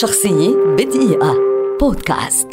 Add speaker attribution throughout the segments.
Speaker 1: شخصية بدقيقة. بودكاست.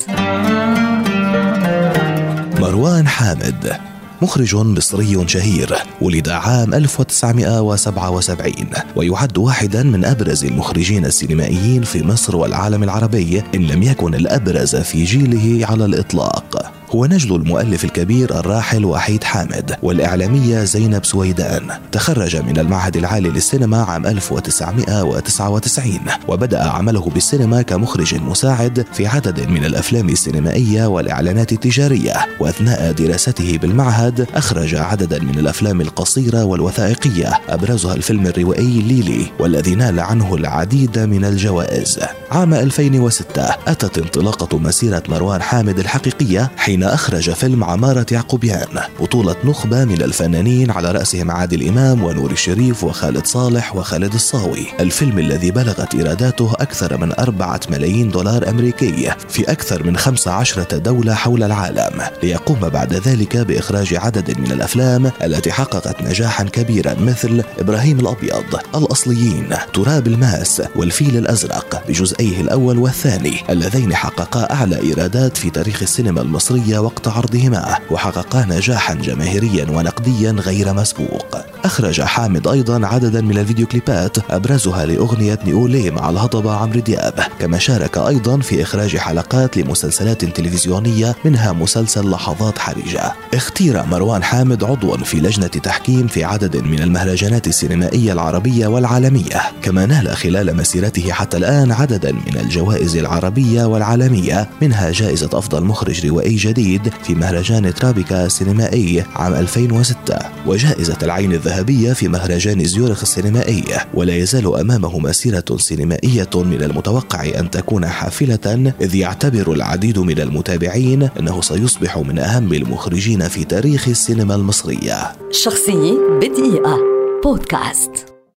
Speaker 2: مروان حامد مخرج مصري شهير ولد عام 1977 ويعد واحدا من أبرز المخرجين السينمائيين في مصر والعالم العربي إن لم يكن الأبرز في جيله على الإطلاق. هو نجل المؤلف الكبير الراحل وحيد حامد والإعلامية زينب سويدان. تخرج من المعهد العالي للسينما عام 1999 وبدأ عمله بالسينما كمخرج مساعد في عدد من الأفلام السينمائية والإعلانات التجارية. وأثناء دراسته بالمعهد أخرج عددا من الأفلام القصيرة والوثائقية أبرزها الفيلم الروائي ليلي والذي نال عنه العديد من الجوائز. عام 2006 أتت انطلاقة مسيرة مروان حامد الحقيقية حين حين أخرج فيلم عمارة يعقوبيان بطولة نخبة من الفنانين على رأسهم عادل إمام ونور الشريف وخالد صالح وخالد الصاوي. الفيلم الذي بلغت إيراداته أكثر من أربعة ملايين دولار أمريكي في أكثر من 15 دولة حول العالم. ليقوم بعد ذلك بإخراج عدد من الأفلام التي حققت نجاحا كبيرا مثل إبراهيم الأبيض الأصليين تراب الماس والفيل الأزرق بجزئيه الأول والثاني اللذين حققا أعلى إيرادات في تاريخ السينما المصرية وقت عرضهما وحققا نجاحا جماهيريا ونقديا غير مسبوق. أخرج حامد أيضا عددا من الفيديو كليبات أبرزها لأغنية نيولي مع الهضبة عمرو دياب. كما شارك أيضا في إخراج حلقات لمسلسلات تلفزيونية منها مسلسل لحظات حرجة. اختير مروان حامد عضوا في لجنة تحكيم في عدد من المهرجانات السينمائية العربية والعالمية. كما نال خلال مسيرته حتى الآن عددا من الجوائز العربية والعالمية منها جائزة أفضل مخرج روائي جديد في مهرجان ترابيكا السينمائي عام 2006 وجائزة العين الذهبية في مهرجان زيورخ السينمائي ولا يزال أمامه مسيرة سينمائية من المتوقع أن تكون حافلة إذ يعتبر العديد من المتابعين أنه سيصبح من أهم المخرجين في تاريخ السينما المصرية.
Speaker 1: شخصية بدقيقة. بودكاست.